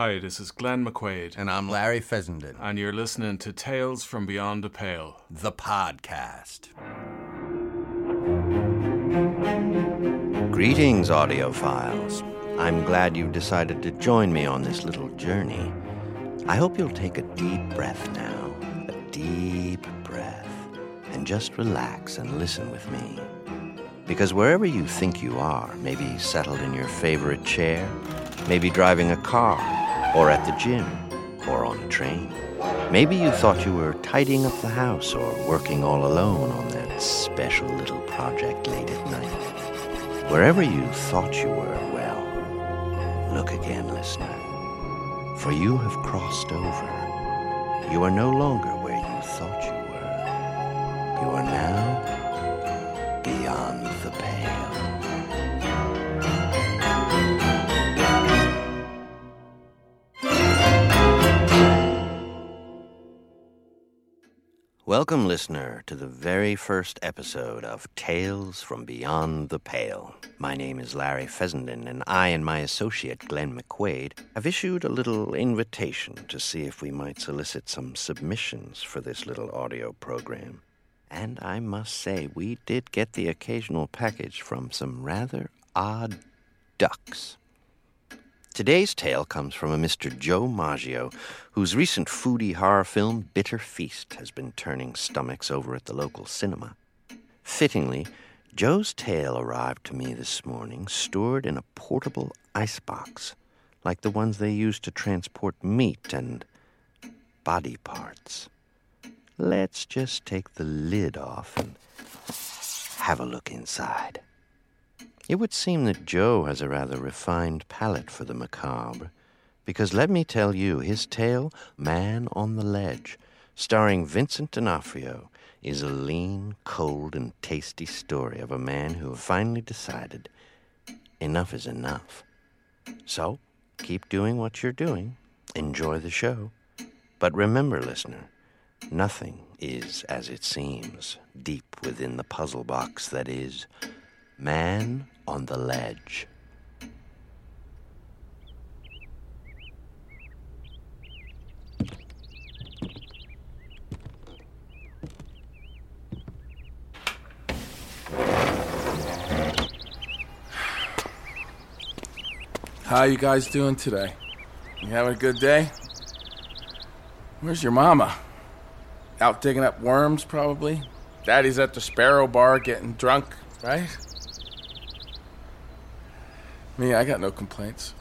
Hi, this is Glenn McQuaid, And I'm Larry Fessenden, and you're listening to Tales from Beyond the Pale. the podcast. Greetings, audiophiles. I'm glad you decided to join me on this little journey. I hope you'll take a deep breath now, a deep breath, and just relax and listen with me. Because wherever you think you are, maybe settled in your favorite chair, maybe driving a car, or at the gym, or on a train. Maybe you thought you were tidying up the house or working all alone on that special little project late at night. Wherever you thought you were, well, look again, listener. For you have crossed over. You are no longer where you thought you were. You are now beyond the pale. Welcome, listener, to the very first episode of Tales from Beyond the Pale. My name is Larry Fessenden, and I and my associate Glenn McQuaid have issued a little invitation to see if we might solicit some submissions for this little audio program. And I must say, we did get the occasional package from some rather odd ducks. Today's tale comes from a Mr. Joe Maggio, whose recent foodie horror film Bitter Feast has been turning stomachs over at the local cinema. Fittingly, Joe's tale arrived to me this morning stored in a portable icebox, like the ones they use to transport meat and body parts. Let's just take the lid off and have a look inside. It would seem that Joe has a rather refined palate for the macabre, because let me tell you, his tale, Man on the Ledge, starring Vincent D'Onofrio, is a lean, cold, and tasty story of a man who finally decided enough is enough. So, keep doing what you're doing, enjoy the show, but remember, listener, nothing is as it seems deep within the puzzle box that is Man on the Ledge. How you guys doing today? You having a good day? Where's your mama? Out digging up worms, probably. Daddy's at the Sparrow Bar getting drunk, right? Me, I got no complaints.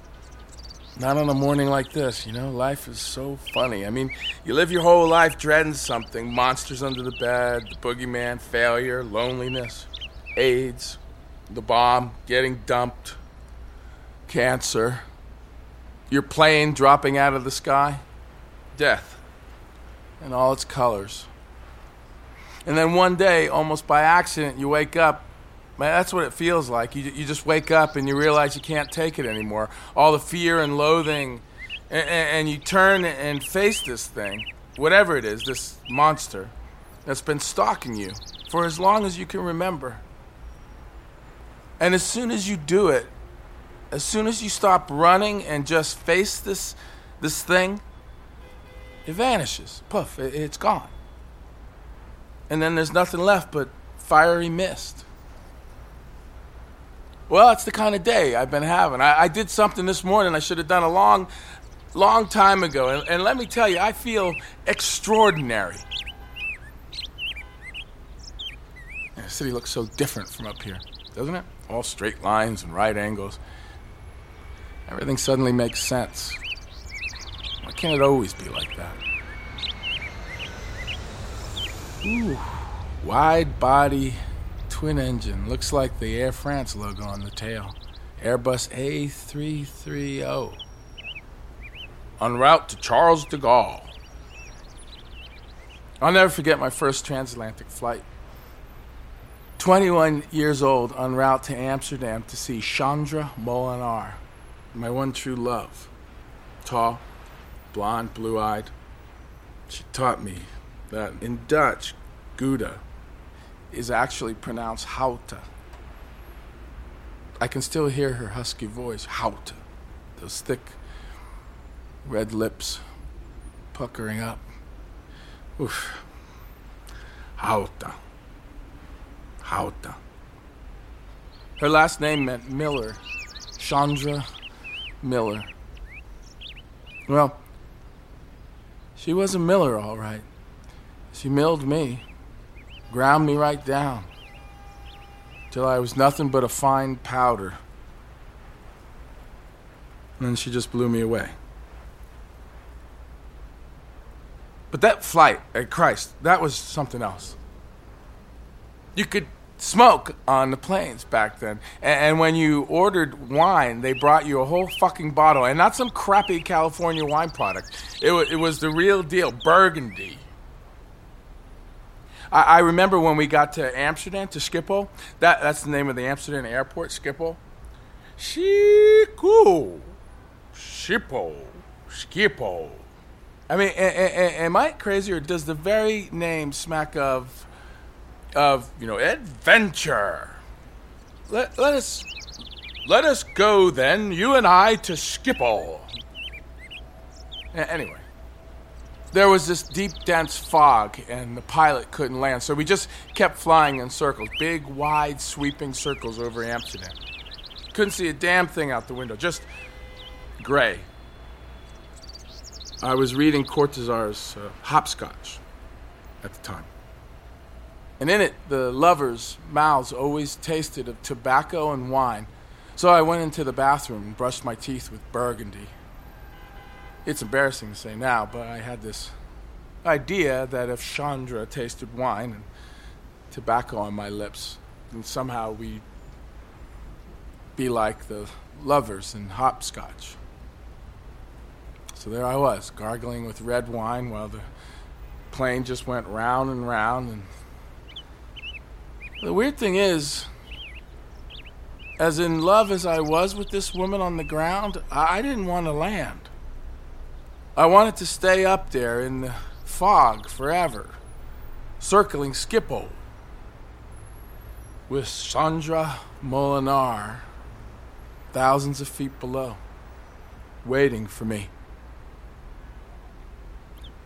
Not on a morning like this, you know? Life is so funny. I mean, you live your whole life dreading something monsters under the bed, the boogeyman, failure, loneliness, AIDS, the bomb, getting dumped, cancer, your plane dropping out of the sky, death, and all its colors. And then one day, almost by accident, you wake up. Man, that's what it feels like. You, you just wake up and you realize you can't take it anymore. All the fear and loathing, and, and, you turn and face this thing, whatever it is, this monster that's been stalking you for as long as you can remember. And as soon as you do it, as soon as you stop running and just face this this thing, it vanishes. Poof, it, it's gone. And then there's nothing left but fiery mist. Well, it's the kind of day I've been having. I, I did something this morning I should have done a long, long time ago. And, and let me tell you, I feel extraordinary. The city looks so different from up here, doesn't it? All straight lines and right angles. Everything suddenly makes sense. Why can't it always be like that? Ooh, wide body, twin engine. Looks like the Air France logo on the tail. Airbus A330. En route to Charles de Gaulle. I'll never forget my first transatlantic flight. 21 years old, en route to Amsterdam to see Chandra Molinar, my one true love. Tall, blonde, blue eyed. She taught me that in Dutch, Gouda is actually pronounced Hauta. I can still hear her husky voice, Hauta. Those thick, red lips puckering up. Oof. Hauta. Hauta. Her last name meant Miller. Chandra Miller. Well, she was a miller, all right. She milled me, ground me right down, till I was nothing but a fine powder. And then she just blew me away. But that flight at Christ, that was something else. You could smoke on the planes back then. And, when you ordered wine, they brought you a whole fucking bottle, and not some crappy California wine product. It, it was the real deal, Burgundy. I, I, remember when we got to Amsterdam, to Schiphol. That, that's the name of the Amsterdam airport, Schiphol. Schiphol. Schiphol. Schiphol. I mean, a, a, am I crazy, or does the very name smack of of you know adventure. Let, let us let us go then, you and I, to Schiphol. A- anyway, there was this deep, dense fog, and the pilot couldn't land, so we just kept flying in circles, big, wide, sweeping circles over Amsterdam. Couldn't see a damn thing out the window, just gray. I was reading Cortazar's uh, Hopscotch at the time. And in it, the lovers' mouths always tasted of tobacco and wine. So I went into the bathroom and brushed my teeth with burgundy. It's embarrassing to say now, but I had this idea that if Chandra tasted wine and tobacco on my lips, then somehow we'd be like the lovers in hopscotch. So there I was, gargling with red wine while the plane just went round and round and the weird thing is, as in love as I was with this woman on the ground, I didn't want to land. I wanted to stay up there in the fog forever, circling Schiphol with Chandra Molinar thousands of feet below, waiting for me.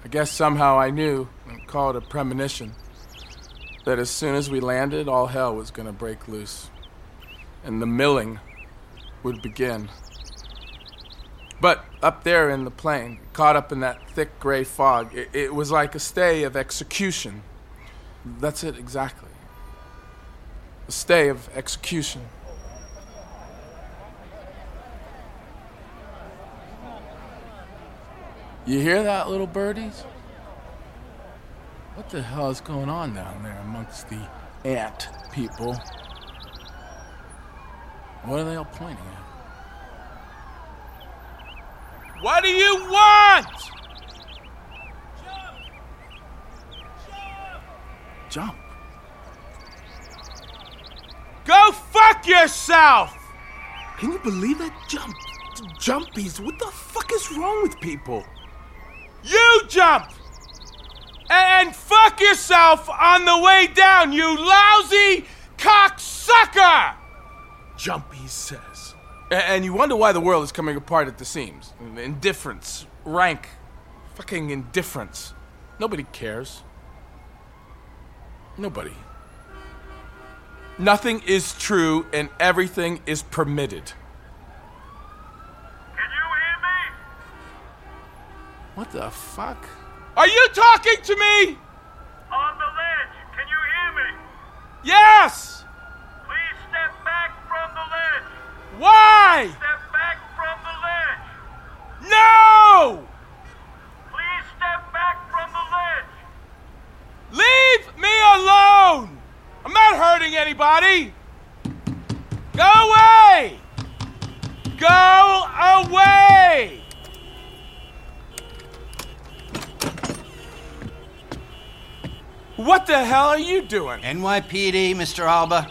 I guess somehow I knew, and call it a premonition that as soon as we landed, all hell was going to break loose, and the milling would begin. But up there in the plane, caught up in that thick gray fog, it, it was like a stay of execution. That's it exactly. A stay of execution. You hear that, little birdies? What the hell is going on down there amongst the ant people? What are they all pointing at? What do you want? Jump! Jump. Go fuck yourself! Can you believe that? Jump. Jumpies. What the fuck is wrong with people? You jump! and fuck yourself on the way down, you lousy cocksucker! Jumpy says. And you wonder why the world is coming apart at the seams. Indifference, rank, fucking indifference. Nobody cares. Nobody. Nothing is true and everything is permitted. Can you hear me? What the fuck? Are you talking to me? On the ledge. Can you hear me? Yes! Why? Step back from the ledge. No! Please step back from the ledge. Leave me alone! I'm not hurting anybody! Go away! Go away! What the hell are you doing? NYPD, Mr. Alba.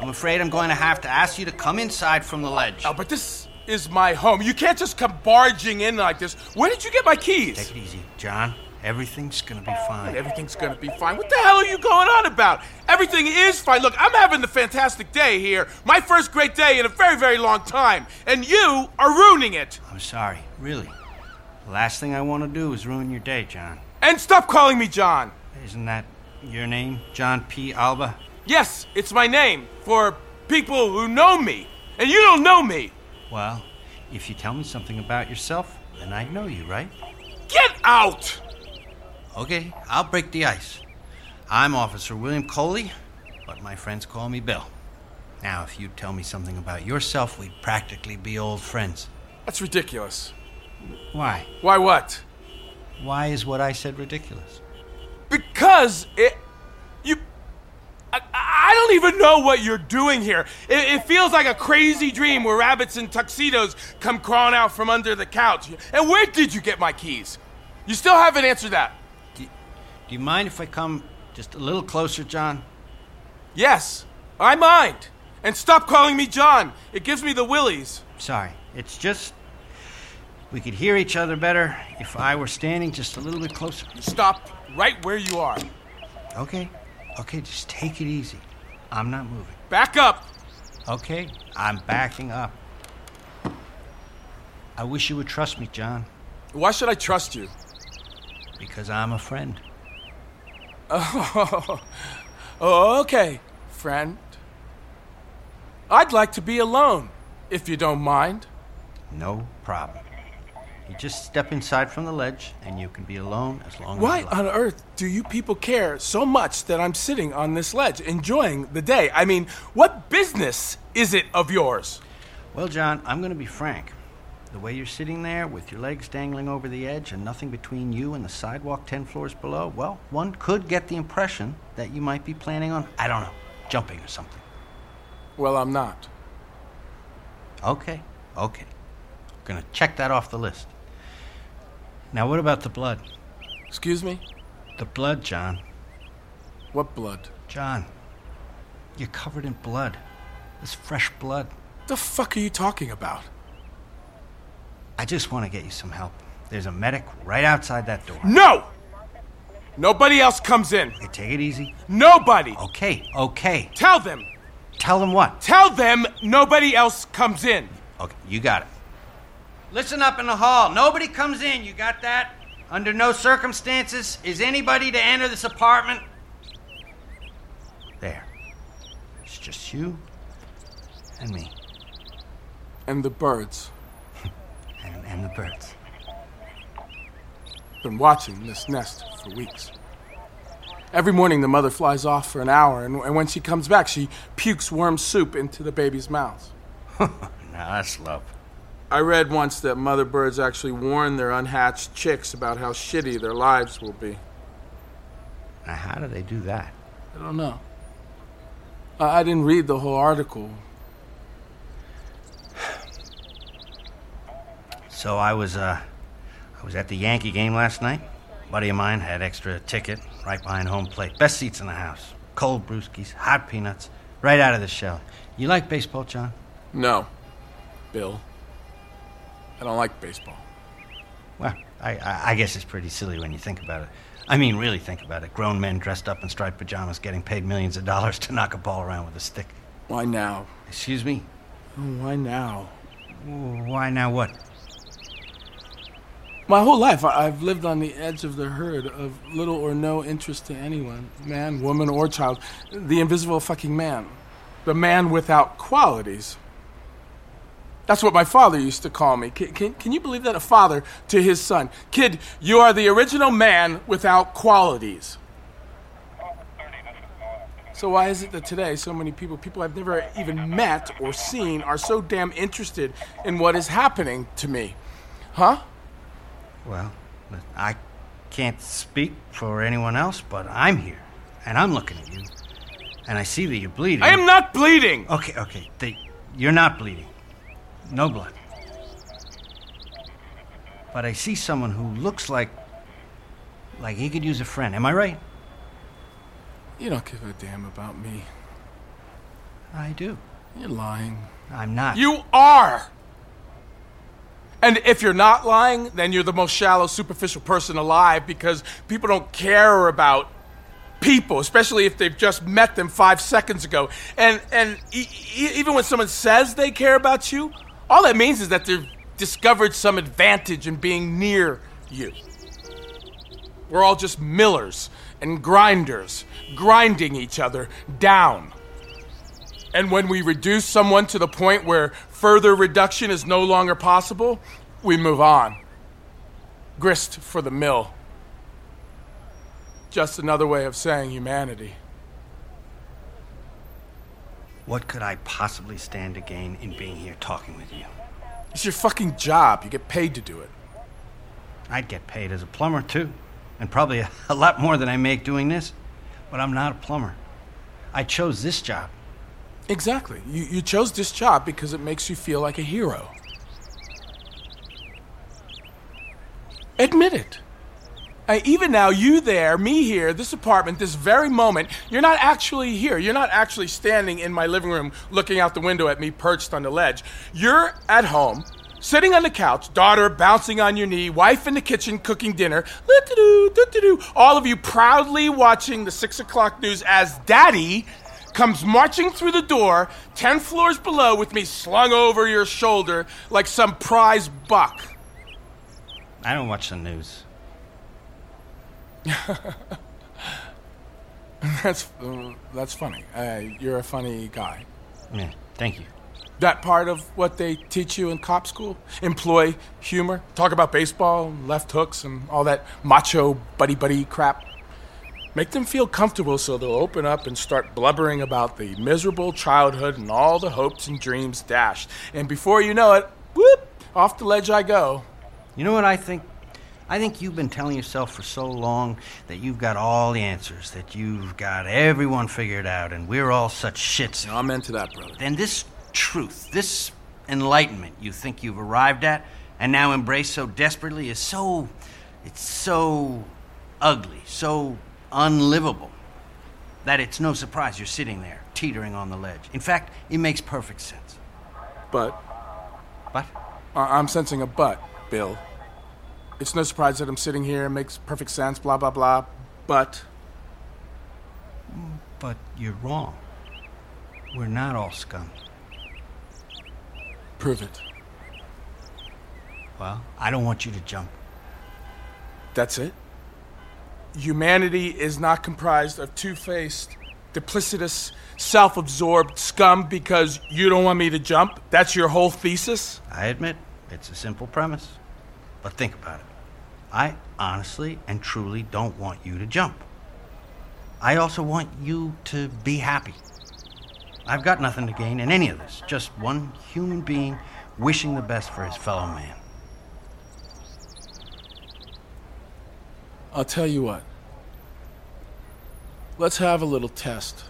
I'm afraid I'm going to have to ask you to come inside from the ledge. Oh, but this is my home. You can't just come barging in like this. Where did you get my keys? Take it easy, John. Everything's gonna be fine. Everything's gonna be fine. What the hell are you going on about? Everything is fine. Look, I'm having the fantastic day here. My first great day in a very, very long time. And you are ruining it. I'm sorry, really. The last thing I want to do is ruin your day, John. And stop calling me John! Isn't that your name, John P. Alba? Yes, it's my name for people who know me. And you don't know me! Well, if you tell me something about yourself, then I'd know you, right? Get out! Okay, I'll break the ice. I'm Officer William Coley, but my friends call me Bill. Now, if you'd tell me something about yourself, we'd practically be old friends. That's ridiculous. Why? Why what? Why is what I said ridiculous? Because it. You. I, I don't even know what you're doing here. It, it feels like a crazy dream where rabbits in tuxedos come crawling out from under the couch. And where did you get my keys? You still haven't answered that. Do you mind if I come just a little closer, John? Yes, I mind. And stop calling me John. It gives me the willies. Sorry. It's just. We could hear each other better if I were standing just a little bit closer. Stop right where you are. Okay. Okay, just take it easy. I'm not moving. Back up. Okay, I'm backing up. I wish you would trust me, John, Why should I trust you? because I'm a friend. Oh, oh, okay, friend. I'd like to be alone, if you don't mind. No problem. You just step inside from the ledge, and you can be alone as long Why as you like. on earth do you people care so much that I'm sitting on this ledge enjoying the day? I mean, what business is it of yours? Well, John, I'm going to be frank. The way you're sitting there with your legs dangling over the edge and nothing between you and the sidewalk 10 floors below, well, one could get the impression that you might be planning on, I don't know, jumping or something. Well, I'm not. Okay, okay. I'm Gonna check that off the list. Now, what about the blood? Excuse me? The blood, John. What blood? John, you're covered in blood. This fresh blood. What the fuck are you talking about? I just want to get you some help. There's a medic right outside that door. No! Nobody else comes in. Hey, take it easy. Nobody. Okay, okay. Tell them. Tell them what? Tell them nobody else comes in. Okay, you got it. Listen up in the hall. Nobody comes in. You got that? Under no circumstances is anybody to enter this apartment. There. It's just you and me And the birds. and, and the birds. Been watching this nest for weeks. Every morning, the mother flies off for an hour, and, and when she comes back, she pukes worm soup into the baby's mouth. Now that's love. I read once that mother birds actually warn their unhatched chicks about how shitty their lives will be. Now, how do they do that? I don't know. I, I didn't read the whole article. So I was, uh, I was at the Yankee game last night. buddy of mine had extra ticket right behind home plate. Best seats in the house. Cold brewskis, hot peanuts, right out of the shell. You like baseball, John? No, Bill. I don't like baseball. Well, I, I, guess it's pretty silly when you think about it. I mean, really think about it. Grown men dressed up in striped pajamas getting paid millions of dollars to knock a ball around with a stick. Why now? Excuse me? Oh, Why now? Why now what? My whole life, I've lived on the edge of the herd of little or no interest to anyone man, woman, or child. The invisible fucking man. The man without qualities. That's what my father used to call me. Can, can, can you believe that? A father to his son. Kid, you are the original man without qualities. So why is it that today so many people, people I've never even met or seen, are so damn interested in what is happening to me? Huh? Well, I can't speak for anyone else, but I'm here, and I'm looking at you, and I see that you're bleeding. I am not bleeding. Okay, okay. They, you're not bleeding. No blood. But I see someone who looks like. like he could use a friend. Am I right? You don't give a damn about me. I do. You're lying. I'm not. You are. And if you're not lying, then you're the most shallow, superficial person alive because people don't care about people, especially if they've just met them five seconds ago. And and e- e- even when someone says they care about you, all that means is that they've discovered some advantage in being near you. We're all just millers and grinders, grinding each other down. And when we reduce someone to the point where further reduction is no longer possible, we move on. Grist for the mill. Just another way of saying humanity. What could I possibly stand to gain in being here talking with you? It's your fucking job. You get paid to do it. I'd get paid as a plumber, too. And probably a, a lot more than I make doing this. But I'm not a plumber. I chose this job. Exactly. You, you chose this job because it makes you feel like a hero. Admit it. Uh, even now, you there, me here, this apartment, this very moment, you're not actually here. You're not actually standing in my living room looking out the window at me perched on the ledge. You're at home, sitting on the couch, daughter bouncing on your knee, wife in the kitchen cooking dinner, all of you proudly watching the six o'clock news as daddy comes marching through the door, ten floors below, with me slung over your shoulder like some prize buck. I don't watch the news. that's uh, that's funny. Uh, you're a funny guy. Yeah, thank you. That part of what they teach you in cop school? Employ humor, talk about baseball, left hooks, and all that macho buddy buddy crap. Make them feel comfortable so they'll open up and start blubbering about the miserable childhood and all the hopes and dreams dashed. And before you know it, whoop, off the ledge I go. You know what I think? I think you've been telling yourself for so long that you've got all the answers, that you've got everyone figured out, and we're all such shits. No, I'm into that, brother. Then this truth, this enlightenment you think you've arrived at and now embrace so desperately is so. It's so ugly, so unlivable that it's no surprise you're sitting there, teetering on the ledge. In fact, it makes perfect sense. But. But? I'm sensing a but, Bill. It's no surprise that I'm sitting here. It makes perfect sense, blah, blah, blah. But. But you're wrong. We're not all scum. Prove it. Well, I don't want you to jump. That's it? Humanity is not comprised of two faced, duplicitous, self absorbed scum because you don't want me to jump? That's your whole thesis? I admit, it's a simple premise. But think about it. I honestly and truly don't want you to jump. I also want you to be happy. I've got nothing to gain in any of this, just one human being wishing the best for his fellow man. I'll tell you what. Let's have a little test.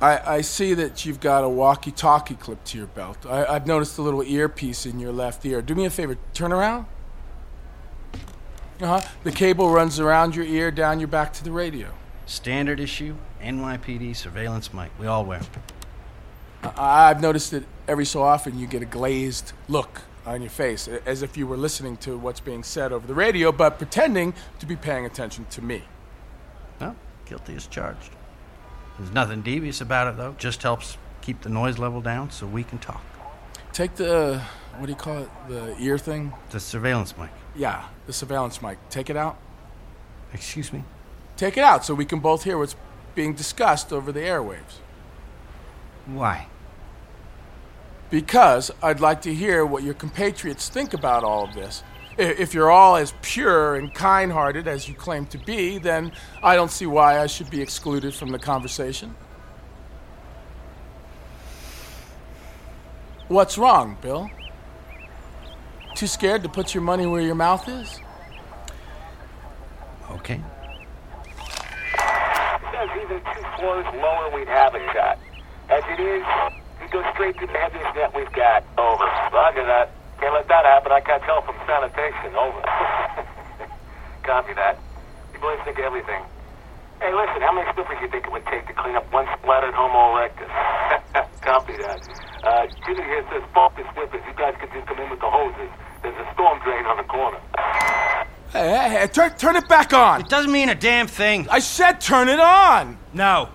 I, I see that you've got a walkie talkie clip to your belt. I, I've noticed a little earpiece in your left ear. Do me a favor, turn around. Uh huh. The cable runs around your ear, down your back to the radio. Standard issue, NYPD surveillance mic. We all wear. I, I've noticed that every so often you get a glazed look on your face, as if you were listening to what's being said over the radio, but pretending to be paying attention to me. Well, guilty as charged. There's nothing devious about it, though. Just helps keep the noise level down so we can talk. Take the, what do you call it, the ear thing? The surveillance mic. Yeah, the surveillance mic. Take it out. Excuse me? Take it out so we can both hear what's being discussed over the airwaves. Why? Because I'd like to hear what your compatriots think about all of this. If you're all as pure and kind hearted as you claim to be, then I don't see why I should be excluded from the conversation. What's wrong, Bill? Too scared to put your money where your mouth is? Okay. Says even two floors lower, we'd have a shot. As it is, we go straight to the heaviest net we've got. Over. Roger that. Can't let that happen. I catch hell from sanitation. Over. Copy that. You boys think of everything. Hey, listen, how many slippers you think it would take to clean up one splattered Homo erectus? Copy that. Uh, Jimmy here says bulk the slippers. You guys could just come in with the hoses. There's a storm drain on the corner. Hey, hey, hey, turn, turn it back on! It doesn't mean a damn thing. I said turn it on! No.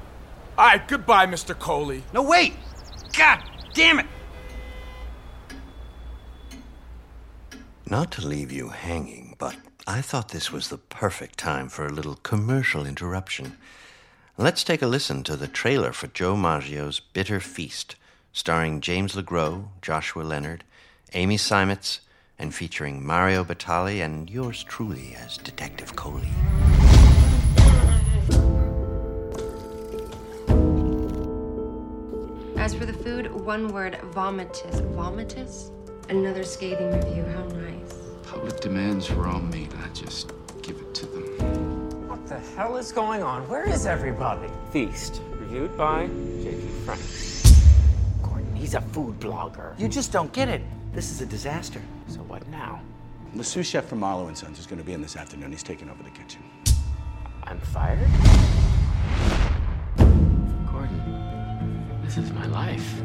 All right, goodbye, Mr. Coley. No, wait! God damn it! Not to leave you hanging, but I thought this was the perfect time for a little commercial interruption. Let's take a listen to the trailer for Joe Maggio's Bitter Feast, starring James LeGros, Joshua Leonard, Amy Seimetz, and featuring Mario Batali and yours truly as Detective Coley. As for the food, one word vomitous. Vomitous? Another scathing review. How nice. Public demands raw meat. I just give it to them. What the hell is going on? Where is everybody? Feast, reviewed by J.T. Franks. Gordon, he's a food blogger. You just don't get it. This is a disaster. So what now? The sous chef from Marlowe and Sons is going to be in this afternoon. He's taking over the kitchen. I'm fired? Gordon, this is my life.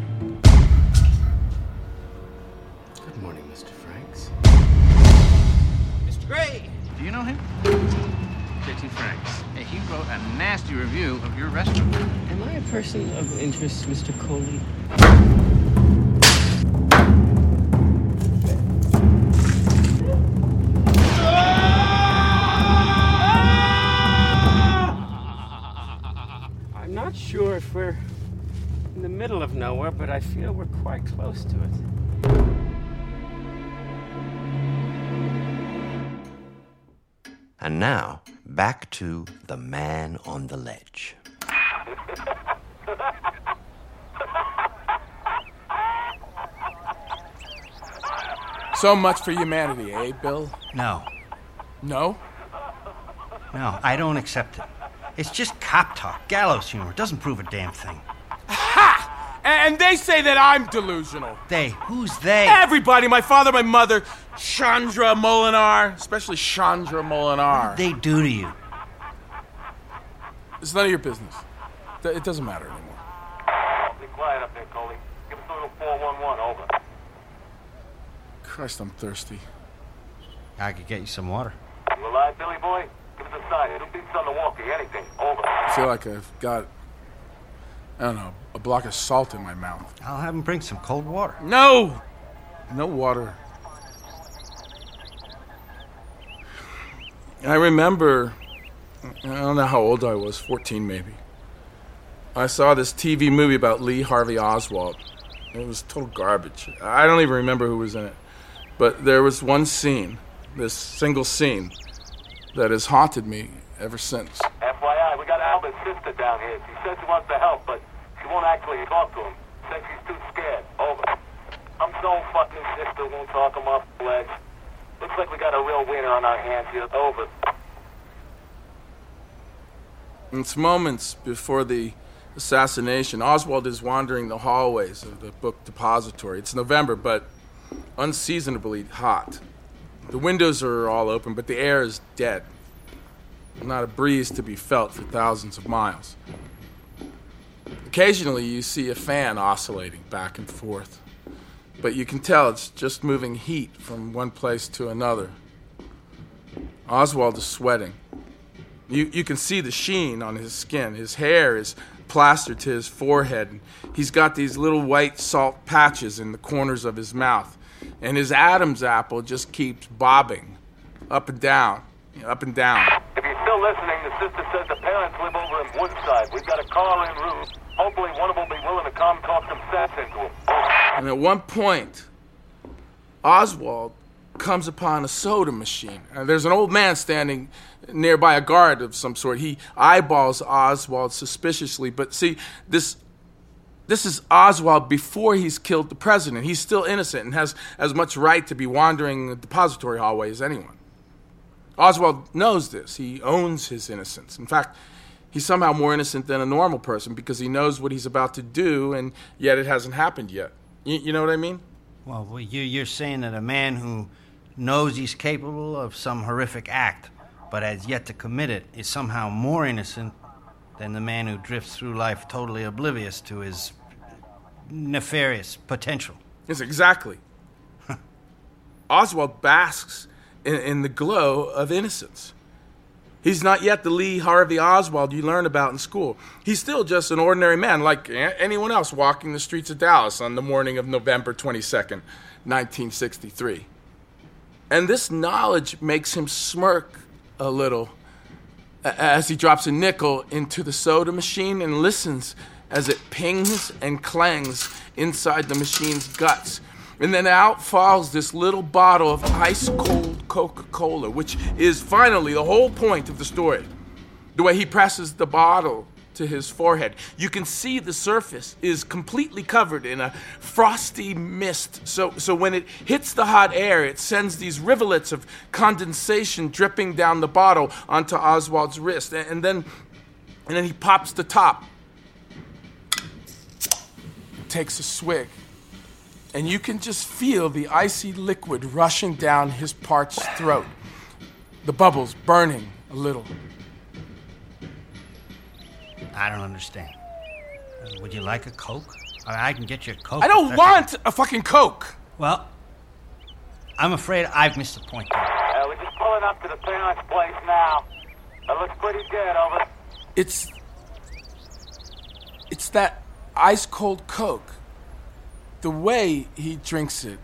Good morning, Mr. Franks. Mr. Gray! Do you know him? J.T. Franks. Hey, he wrote a nasty review of your restaurant. Am I a person of interest, Mr. Coley? I'm not sure if we're in the middle of nowhere, but I feel we're quite close to it. And now, back to The Man on the Ledge. So much for humanity, eh, Bill? No, No? no, I don't accept it. It's just cop talk, gallows humor. It Doesn't prove a damn thing. Ha! And they say that I'm delusional. They, who's they? Everybody, my father, my mother, Chandra Molinar, especially Chandra Molinar. They do to you. It's none of your business. It doesn't matter anymore. Be quiet up there, Coley. Give us a little 411, over. Christ, I'm thirsty. I could get you some water. You alive, Billy boy? Give us a sign. Two beats on the walkie, anything, over. I feel like I've got, I don't know, a block of salt in my mouth. I'll have him bring some cold water. No! No water. I remember, I don't know how old I was, 14 maybe. I saw this TV movie about Lee Harvey Oswald. It was total garbage. I don't even remember who was in it. But there was one scene, this single scene, that has haunted me ever since. FYI, we got Alba's sister down here. She said she wants to help, but she won't actually talk to him. Says she's too scared, over. I'm so fucking sister won't talk him off the ledge. Looks like we got a real winner on our hands here, over. It's moments before the assassination. Oswald is wandering the hallways of the book depository. It's November, but unseasonably hot. The windows are all open, but the air is dead. Not a breeze to be felt for thousands of miles. Occasionally, you see a fan oscillating back and forth, but you can tell it's just moving heat from one place to another. Oswald is sweating. You, you can see the sheen on his skin. His hair is plastered to his forehead. And he's got these little white salt patches in the corners of his mouth. And his Adam's apple just keeps bobbing up and down, up and down. If you're still listening, the sister says the parents live over in Woodside. We've got a call in route. Hopefully one of them will be willing to come talk some sense into him. And at one point, Oswald comes upon a soda machine. And there's an old man standing nearby, a guard of some sort. He eyeballs Oswald suspiciously. But see, this this is Oswald before he's killed the president. He's still innocent and has as much right to be wandering the depository hallway as anyone. Oswald knows this. He owns his innocence. In fact, he's somehow more innocent than a normal person because he knows what he's about to do, and yet it hasn't happened yet. You, you know what I mean? Well, you, you're saying that a man who knows he's capable of some horrific act, but has yet to commit it, is somehow more innocent than the man who drifts through life totally oblivious to his nefarious potential. Yes, exactly. Oswald basks in, in the glow of innocence. He's not yet the Lee Harvey Oswald you learn about in school. He's still just an ordinary man like anyone else walking the streets of Dallas on the morning of November 22nd, 1963. And this knowledge makes him smirk a little as he drops a nickel into the soda machine and listens as it pings and clangs inside the machine's guts. And then out falls this little bottle of ice cold Coca Cola, which is finally the whole point of the story. The way he presses the bottle to his forehead, you can see the surface is completely covered in a frosty mist. So, so when it hits the hot air, it sends these rivulets of condensation dripping down the bottle onto Oswald's wrist. And, and then, and then he pops the top, takes a swig and you can just feel the icy liquid rushing down his parched throat, the bubbles burning a little. I don't understand. Would you like a Coke? I, I can get you a Coke. I don't want a fucking Coke! Well, I'm afraid I've missed the point. there. Uh, we're just pulling up to the parents' place now. It looks pretty good, over. It's. It's that ice cold Coke. The way he drinks it.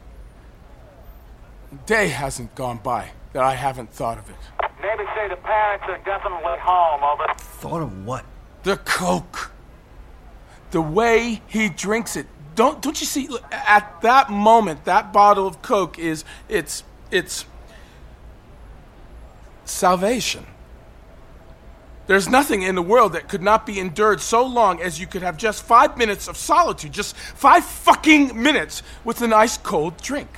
A day hasn't gone by that I haven't thought of it. Maybe say the parents are definitely home, over. Thought of what? The Coke. The way he drinks it. Don't don't you see? look, At that moment, that bottle of Coke is it's it's salvation. There's nothing in the world that could not be endured so long as you could have just five minutes of solitude, just five fucking minutes with an ice cold drink.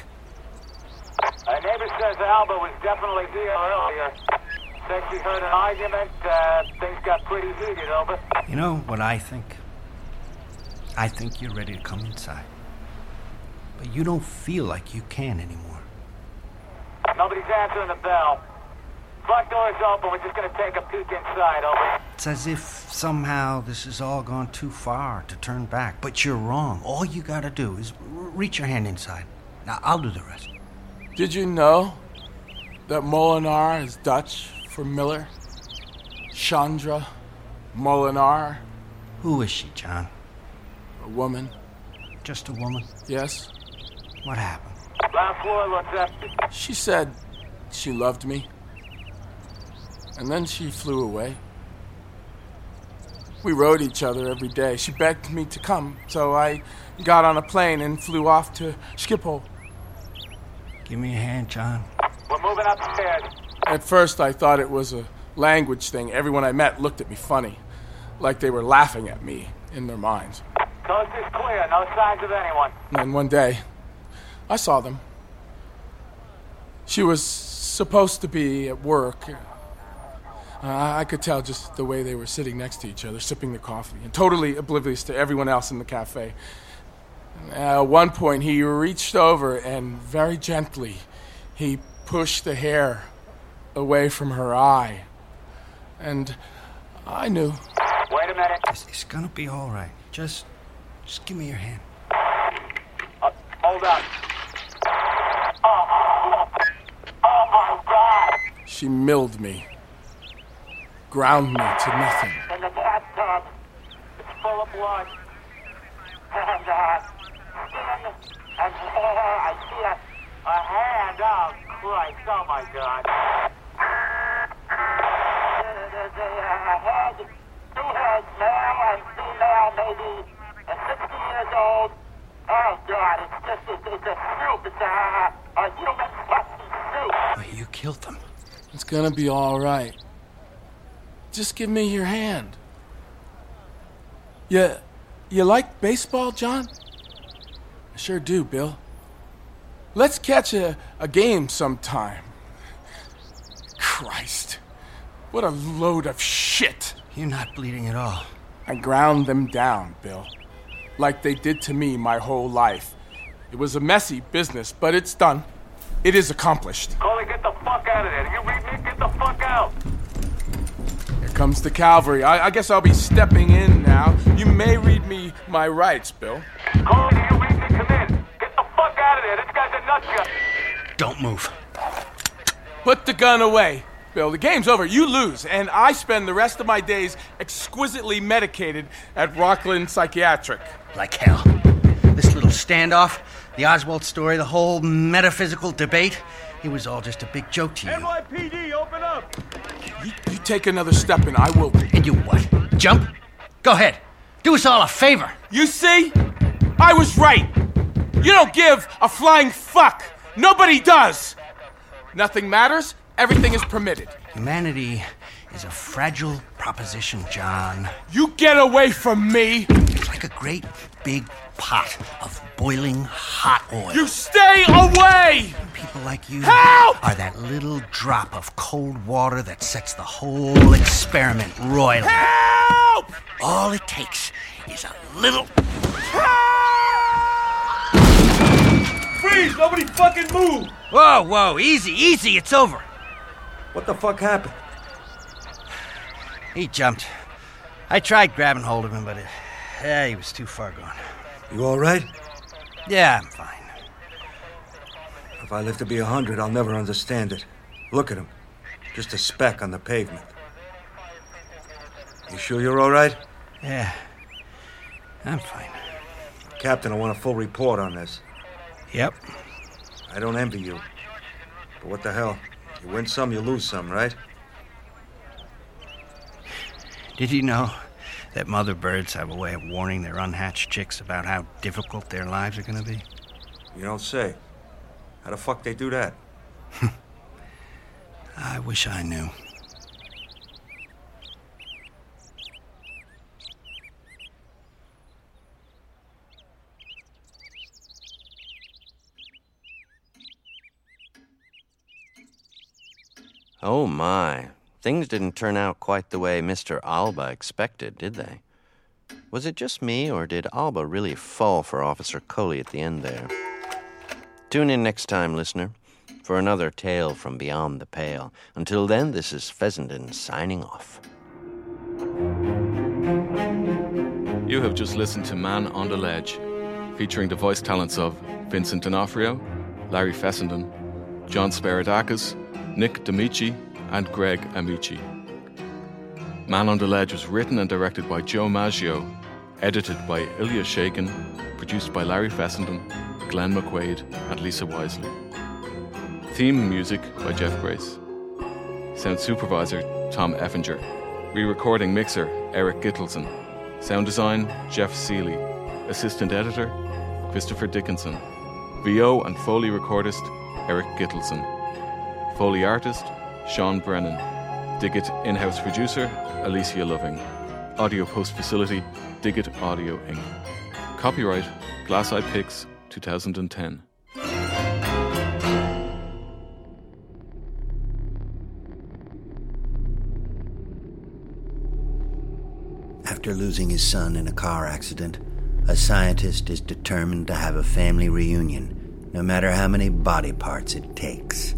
A neighbor says Alba was definitely here earlier. Said she heard an argument. Uh, things got pretty heated, over. You know what I think? I think you're ready to come inside. But you don't feel like you can anymore. Nobody's answering the bell. The front door's open. We're just gonna take a peek inside, over. It's as if somehow this has all gone too far to turn back. But you're wrong. All you gotta do is r- reach your hand inside. Now, I'll do the rest. Did you know that Molinar is Dutch for Miller? Chandra Molinar, Who is she, John? a woman. Just a woman? Yes? What happened? Last floor looks empty. She said she loved me. And then she flew away. We rode each other every day. She begged me to come, so I got on a plane and flew off to Schiphol. Give me a hand, John. We're moving upstairs. At first, I thought it was a language thing. Everyone I met looked at me funny, like they were laughing at me in their minds. Coast is clear. No signs of anyone. And then one day, I saw them. She was supposed to be at work. Uh, I could tell just the way they were sitting next to each other, sipping their coffee, and totally oblivious to everyone else in the cafe. At one point, he reached over and very gently, he pushed the hair away from her eye. And I knew. Wait a minute. It's, it's gonna be all right. Just, just give me your hand. Uh, hold up. Oh, oh my God! She milled me, ground me to nothing. In the bathtub. It's full of blood. And, uh, skin and hair. I see a, a hand. Oh, Christ. Oh, my God. There's a, a head, two heads, male and female, maybe uh, 60 years old. Oh, God. It's just, it's, it's a soup. It's a, a human fucking soup. Oh, you killed them. It's gonna be all right. Just give me your hand. You, you like baseball, John? I sure do, Bill. Let's catch a, a game sometime. Christ. What a load of shit. You're not bleeding at all. I ground them down, Bill. Like they did to me my whole life. It was a messy business, but it's done. It is accomplished. Coley, get the fuck out of there. You comes to Calvary. I, I guess I'll be stepping in now. You may read me my rights, Bill. Coley, do you read me? Come in. Get the fuck out of there. This guy's a nutshell. Don't move. Put the gun away, Bill. The game's over. You lose, and I spend the rest of my days exquisitely medicated at Rockland Psychiatric. Like hell. This little standoff, the Oswald story, the whole metaphysical debate. it was all just a big joke to you. NYPD, open up! Take another step and I will. And you what? Jump? Go ahead. Do us all a favor. You see? I was right. You don't give a flying fuck. Nobody does. Nothing matters. Everything is permitted. Humanity is a fragile proposition, John. You get away from me. It's like a great big pot of boiling hot oil. You stay away! People like you Help! are that little drop of cold water that sets the whole experiment roiling. Help! All it takes is a little. Help! Freeze! Nobody fucking move! Whoa, whoa, easy, easy, it's over. What the fuck happened? He jumped. I tried grabbing hold of him, but it, yeah, he was too far gone. You all right? Yeah, I'm fine. If I live to be a hundred, I'll never understand it. Look at him. Just a speck on the pavement. You sure you're all right? Yeah, I'm fine. Captain, I want a full report on this. Yep. I don't envy you. But what the hell? You win some, you lose some, right? Did you know that mother birds have a way of warning their unhatched chicks about how difficult their lives are going to be? You don't say. How the fuck they do that? I wish I knew. Oh my. Things didn't turn out quite the way Mr. Alba expected, did they? Was it just me, or did Alba really fall for Officer Coley at the end there? Tune in next time, listener, for another tale from beyond the pale. Until then, this is Fessenden signing off. You have just listened to Man on the Ledge, featuring the voice talents of Vincent D'Onofrio, Larry Fessenden, John Speredakos, Nick Damici, and Greg Amici. Man on the Ledge was written and directed by Joe Maggio, edited by Ilya Shagan, produced by Larry Fessenden, Glenn McQuaid, and Lisa Wisely. Theme music by Jeff Grace. Sound supervisor Tom Effinger. Re recording mixer Eric Gittelson. Sound design Jeff Seeley. Assistant editor Christopher Dickinson. VO and Foley recordist Eric Gittelson. Foley artist Sean Brennan. Diggit in house producer Alicia Loving. Audio post facility Diggit Audio Inc. Copyright Glass Eye Pix 2010. After losing his son in a car accident, a scientist is determined to have a family reunion, no matter how many body parts it takes.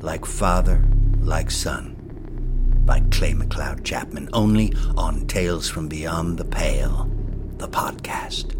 Like Father, Like Son, by Clay McLeod Chapman, only on Tales from Beyond the Pale, the podcast.